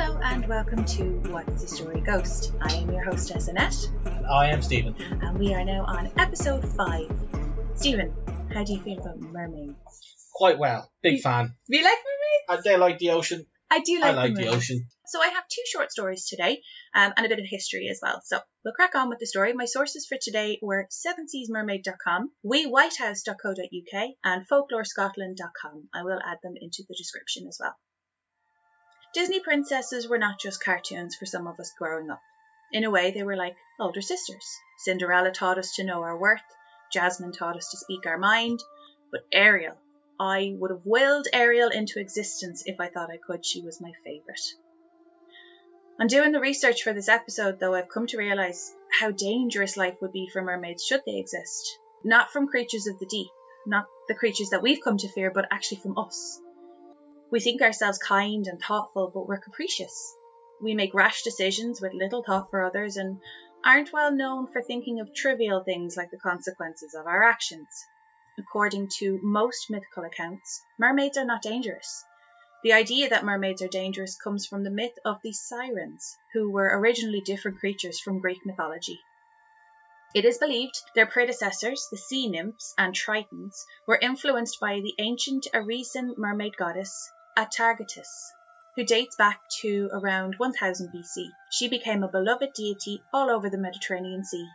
Hello and welcome to What's the Story Ghost. I am your hostess Annette, And I am Steven. and we are now on episode five. Steven, how do you feel about mermaids? Quite well. Big You- fan. Do you like mermaids? I do like the ocean. I do I like, like the the ocean. So I have two short stories today, um, and a bit of history as well. So we'll crack on with the story. My sources for today were sevenseasmermaid.com, wewhitehouse.co.uk, and folklorescotland.com. I will add them into the description as well. Disney princesses were not just cartoons for some of us growing up. In a way, they were like older sisters. Cinderella taught us to know our worth, Jasmine taught us to speak our mind, but Ariel, I would have willed Ariel into existence if I thought I could. She was my favourite. On doing the research for this episode, though, I've come to realise how dangerous life would be for mermaids should they exist. Not from creatures of the deep, not the creatures that we've come to fear, but actually from us. We think ourselves kind and thoughtful, but we're capricious. We make rash decisions with little thought for others and aren't well known for thinking of trivial things like the consequences of our actions. According to most mythical accounts, mermaids are not dangerous. The idea that mermaids are dangerous comes from the myth of the sirens, who were originally different creatures from Greek mythology. It is believed their predecessors, the sea nymphs and tritons, were influenced by the ancient Assyrian mermaid goddess Atargatis, who dates back to around 1000 BC. She became a beloved deity all over the Mediterranean Sea.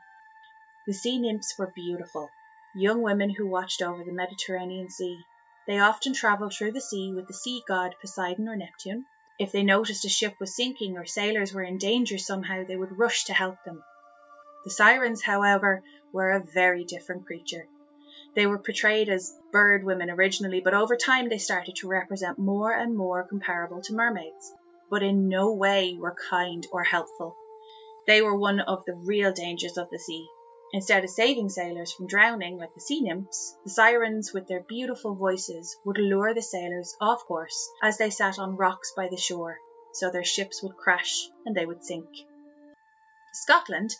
The sea nymphs were beautiful, young women who watched over the Mediterranean Sea. They often travelled through the sea with the sea god Poseidon or Neptune. If they noticed a ship was sinking or sailors were in danger somehow, they would rush to help them. The sirens, however, were a very different creature. They were portrayed as bird women originally, but over time they started to represent more and more comparable to mermaids, but in no way were kind or helpful. They were one of the real dangers of the sea. Instead of saving sailors from drowning like the sea nymphs, the sirens, with their beautiful voices, would lure the sailors off course as they sat on rocks by the shore, so their ships would crash and they would sink. Scotland,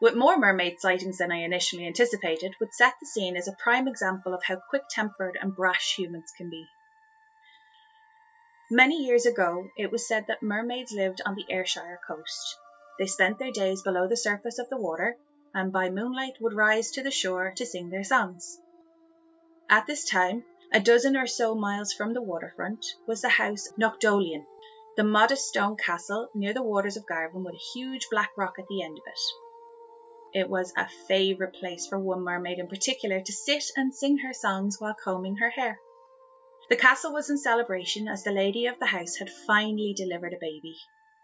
with more mermaid sightings than I initially anticipated, would set the scene as a prime example of how quick tempered and brash humans can be. Many years ago, it was said that mermaids lived on the Ayrshire coast. They spent their days below the surface of the water and by moonlight would rise to the shore to sing their songs. At this time, a dozen or so miles from the waterfront was the house Knockdolian, the modest stone castle near the waters of Garvan with a huge black rock at the end of it. It was a favourite place for one mermaid in particular to sit and sing her songs while combing her hair. The castle was in celebration as the lady of the house had finally delivered a baby,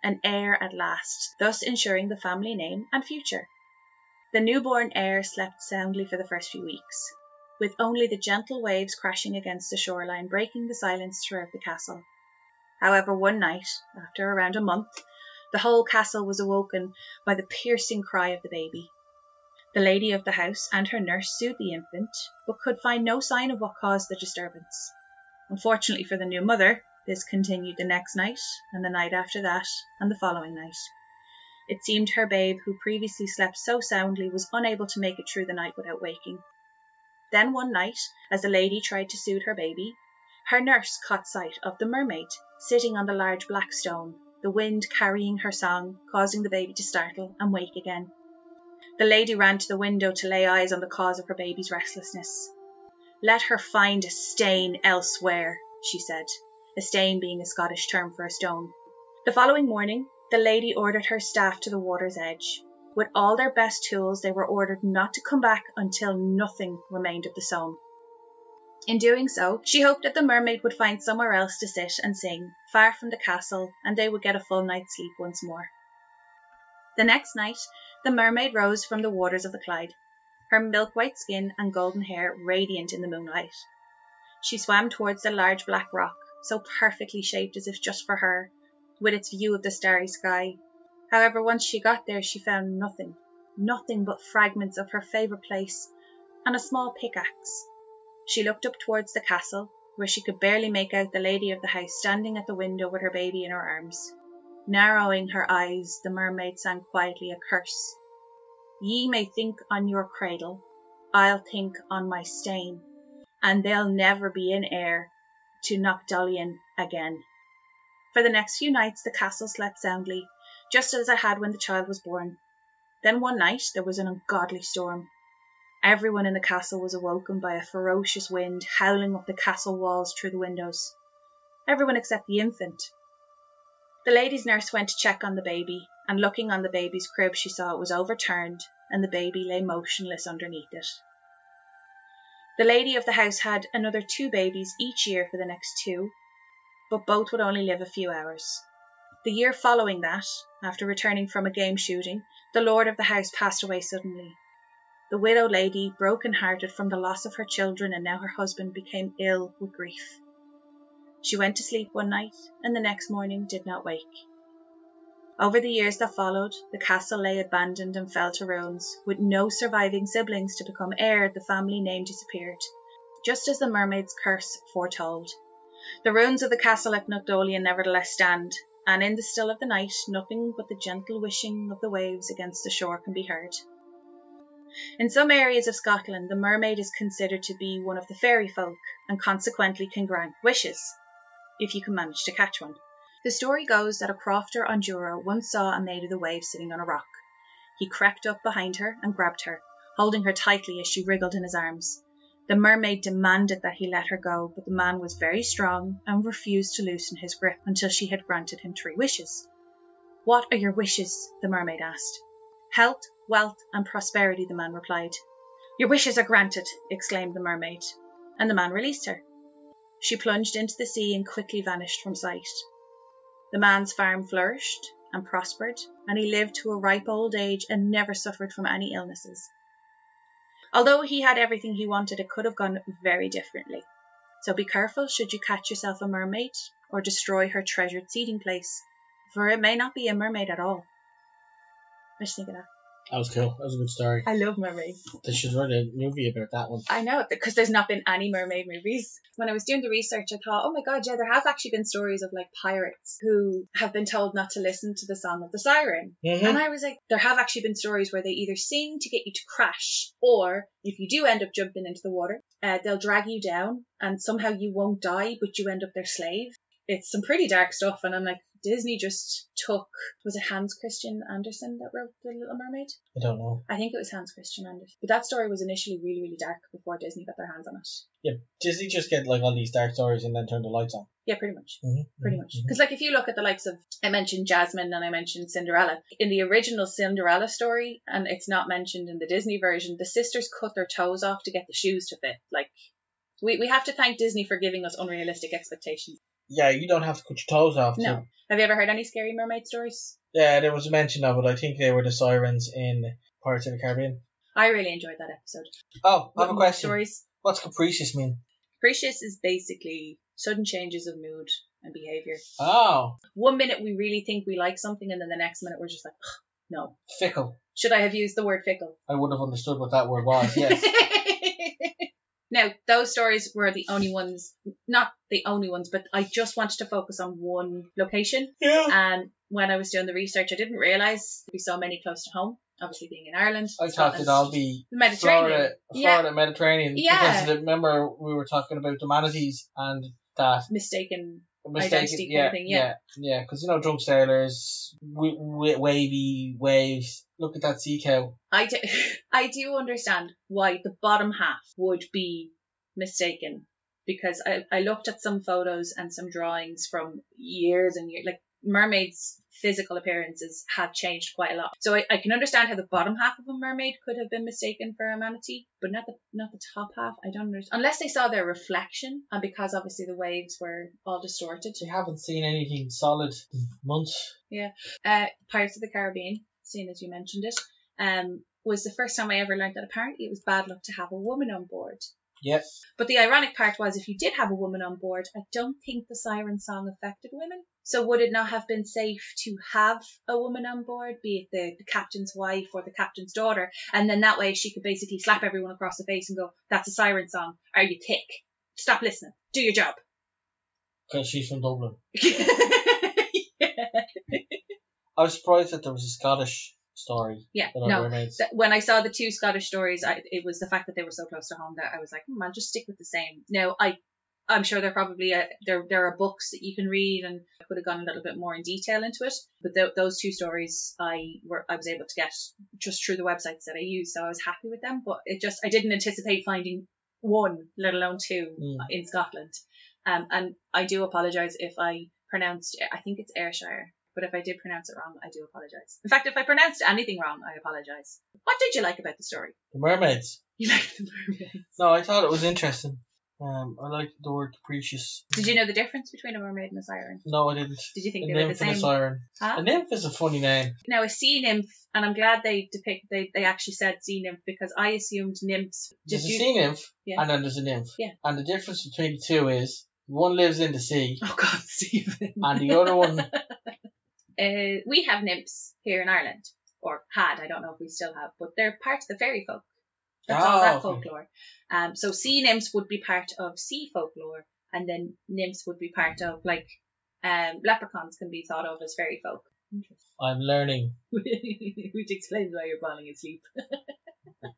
an heir at last, thus ensuring the family name and future. The newborn heir slept soundly for the first few weeks, with only the gentle waves crashing against the shoreline breaking the silence throughout the castle. However, one night, after around a month, the whole castle was awoken by the piercing cry of the baby. The lady of the house and her nurse soothed the infant, but could find no sign of what caused the disturbance. Unfortunately for the new mother, this continued the next night, and the night after that, and the following night. It seemed her babe, who previously slept so soundly, was unable to make it through the night without waking. Then one night, as the lady tried to soothe her baby, her nurse caught sight of the mermaid sitting on the large black stone, the wind carrying her song, causing the baby to startle and wake again. The lady ran to the window to lay eyes on the cause of her baby's restlessness. Let her find a stain elsewhere, she said, a stain being a Scottish term for a stone. The following morning, the lady ordered her staff to the water's edge. With all their best tools, they were ordered not to come back until nothing remained of the stone. In doing so, she hoped that the mermaid would find somewhere else to sit and sing, far from the castle, and they would get a full night's sleep once more. The next night, the mermaid rose from the waters of the Clyde, her milk white skin and golden hair radiant in the moonlight. She swam towards the large black rock, so perfectly shaped as if just for her, with its view of the starry sky. However, once she got there, she found nothing, nothing but fragments of her favourite place and a small pickaxe. She looked up towards the castle, where she could barely make out the lady of the house standing at the window with her baby in her arms. Narrowing her eyes, the mermaid sang quietly a curse. Ye may think on your cradle, I'll think on my stain, and there'll never be an heir to Knockdolian again. For the next few nights the castle slept soundly, just as it had when the child was born. Then one night there was an ungodly storm. Everyone in the castle was awoken by a ferocious wind howling up the castle walls through the windows. Everyone except the infant. The lady's nurse went to check on the baby, and looking on the baby's crib, she saw it was overturned and the baby lay motionless underneath it. The lady of the house had another two babies each year for the next two, but both would only live a few hours. The year following that, after returning from a game shooting, the lord of the house passed away suddenly. The widow lady, broken hearted from the loss of her children and now her husband, became ill with grief. She went to sleep one night and the next morning did not wake. Over the years that followed, the castle lay abandoned and fell to ruins, with no surviving siblings to become heir, the family name disappeared, just as the mermaid's curse foretold. The ruins of the castle at Knockdolian nevertheless stand, and in the still of the night nothing but the gentle wishing of the waves against the shore can be heard. In some areas of Scotland, the mermaid is considered to be one of the fairy folk, and consequently can grant wishes, if you can manage to catch one. The story goes that a crofter on Jura once saw a maid of the waves sitting on a rock. He crept up behind her and grabbed her, holding her tightly as she wriggled in his arms. The mermaid demanded that he let her go, but the man was very strong and refused to loosen his grip until she had granted him three wishes. What are your wishes? the mermaid asked. Health, wealth, and prosperity, the man replied. Your wishes are granted, exclaimed the mermaid, and the man released her. She plunged into the sea and quickly vanished from sight. The man's farm flourished and prospered, and he lived to a ripe old age and never suffered from any illnesses. Although he had everything he wanted, it could have gone very differently. So be careful should you catch yourself a mermaid or destroy her treasured seeding place, for it may not be a mermaid at all. What do you think of that? That was cool. That was a good story. I love mermaids. They should write a movie about that one. I know, because there's not been any mermaid movies. When I was doing the research, I thought, oh my god, yeah, there have actually been stories of like pirates who have been told not to listen to the song of the siren. Mm-hmm. And I was like, there have actually been stories where they either sing to get you to crash, or if you do end up jumping into the water, uh, they'll drag you down and somehow you won't die, but you end up their slave. It's some pretty dark stuff, and I'm like, Disney just took was it Hans Christian Andersen that wrote The Little Mermaid? I don't know. I think it was Hans Christian Andersen. But that story was initially really, really dark before Disney got their hands on it. Yeah, Disney just get like all these dark stories and then turn the lights on. Yeah, pretty much. Mm-hmm. Pretty much. Because like if you look at the likes of I mentioned Jasmine and I mentioned Cinderella. In the original Cinderella story, and it's not mentioned in the Disney version, the sisters cut their toes off to get the shoes to fit. Like we, we have to thank Disney for giving us unrealistic expectations. Yeah, you don't have to cut your toes off. to- No. Have you ever heard any scary mermaid stories? Yeah, there was a mention of it. I think they were the sirens in Pirates of the Caribbean. I really enjoyed that episode. Oh, I have a question. Stories. What's capricious mean? Capricious is basically sudden changes of mood and behavior. Oh, One minute we really think we like something, and then the next minute we're just like, no. fickle. Should I have used the word fickle? I would have understood what that word was. Yes. now, those stories were the only ones, not the only ones, but I just wanted to focus on one location. yeah. And when I was doing the research, I didn't realise we saw many close to home. Obviously, being in Ireland, I thought it'd all be the Mediterranean. Florida, Yeah. Florida Mediterranean. Yeah. Because remember we were talking about the manatees and that mistaken. Mistaken. Identity kind Yeah, of thing, yeah, yeah. yeah. Because you know drunk sailors, w- w- wavy waves. Look at that sea cow. I do, I do understand why the bottom half would be mistaken because I, I looked at some photos and some drawings from years and years, like mermaids' physical appearances have changed quite a lot. So I, I can understand how the bottom half of a mermaid could have been mistaken for a manatee, but not the not the top half. I don't understand unless they saw their reflection and because obviously the waves were all distorted. You haven't seen anything solid in months. Yeah. Uh, Pirates of the Caribbean, seeing as you mentioned it, um, was the first time I ever learned that apparently it was bad luck to have a woman on board. Yep. But the ironic part was if you did have a woman on board, I don't think the siren song affected women. So would it not have been safe to have a woman on board, be it the, the captain's wife or the captain's daughter, and then that way she could basically slap everyone across the face and go, "That's a siren song. Are you thick? Stop listening. Do your job." Because she's from Dublin. yeah. I was surprised that there was a Scottish story. Yeah, no. that when I saw the two Scottish stories, I, it was the fact that they were so close to home that I was like, hmm, I'll just stick with the same. Now, I I'm sure there probably uh, there there are books that you can read, and I could have gone a little bit more in detail into it. But th- those two stories I were I was able to get just through the websites that I use, so I was happy with them. But it just I didn't anticipate finding one, let alone two, Mm. in Scotland. Um, and I do apologise if I pronounced I think it's Ayrshire. But if I did pronounce it wrong, I do apologise. In fact, if I pronounced anything wrong, I apologise. What did you like about the story? The mermaids. You like the mermaids. No, I thought it was interesting. Um, I like the word capricious. Did you know the difference between a mermaid and a siren? No, I didn't. Did you think A they were the nymph and a same? siren. Huh? A nymph is a funny name. Now a sea nymph, and I'm glad they depict they, they actually said sea nymph because I assumed nymphs. Did There's a sea nymph, Yeah. and then there's a nymph. Yeah. And the difference between the two is one lives in the sea, Oh God, Steven. and the other one, uh, we have nymphs here in Ireland, or had. I don't know if we still have, but they're part of the fairy folk. That's all Oh, that okay. folklore. Um, so sea nymphs would be part of sea folklore, and then nymphs would be part of like um, leprechauns can be thought of as fairy folk. I'm learning. Which explains why you're falling asleep.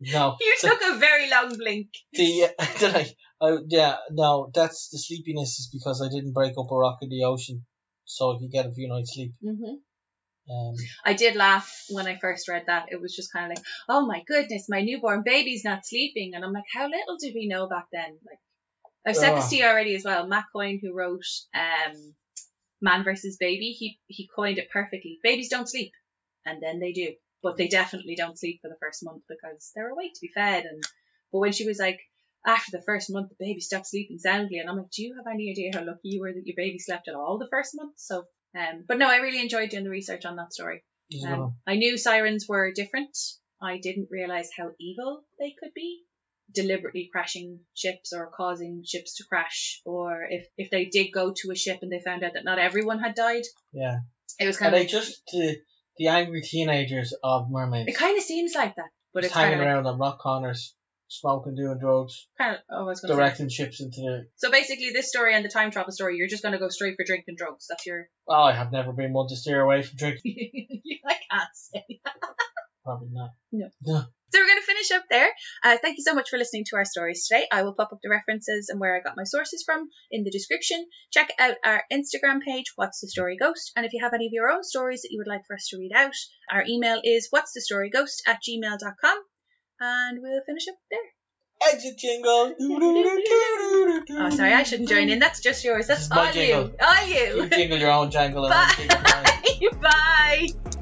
No. You took a very long blink. the did I? Oh yeah, no. That's the sleepiness is because I didn't break up a rock in the ocean, so I could get a few nights sleep. hmm Um, I did laugh when I first read that. It was just kind of like, oh my goodness, my newborn baby's not sleeping. And I'm like, how little did we know back then? Like, I've said this to you already as well. Matt Coyne, who wrote um, Man versus Baby, he, he coined it perfectly. Babies don't sleep. And then they do. But they definitely don't sleep for the first month because they're awake to be fed. And But when she was like, after the first month, the baby stopped sleeping soundly. And I'm like, do you have any idea how lucky you were that your baby slept at all the first month? So, um, but no, I really enjoyed doing the research on that story. is Um, I knew sirens were different. I didn't realize how evil they could be, deliberately crashing ships or causing ships to crash, or if if they did go to a ship and they found out that not everyone had died, yeah. it was Are kind of they just the the angry teenagers of mermaids? it kind of seems like that, but just it's kind hanging of like, around on rock corners, smoking, doing drugs, kind of oh, I was gonna say. directing ships into the. So basically, this story and the time travel story, you're just gonna go straight for drinking drugs. That's your. Oh, I have never been one to steer away from drinking. I can't say. Probably not. No. So we're going to finish up there. Uh, thank you so much for listening to our stories today. I will pop up the references and where I got my sources from in the description. Check out our Instagram page, What's the Story Ghost. And if you have any of your own stories that you would like for us to read out, our email is what's the story ghost at gmail.com. And we'll finish up there. Exit jingle. Oh, sorry, I shouldn't join in. That's just yours. That's This is my all jingle. you. All You you. jingle your own jangle and I jingle mine. Bye. Bye.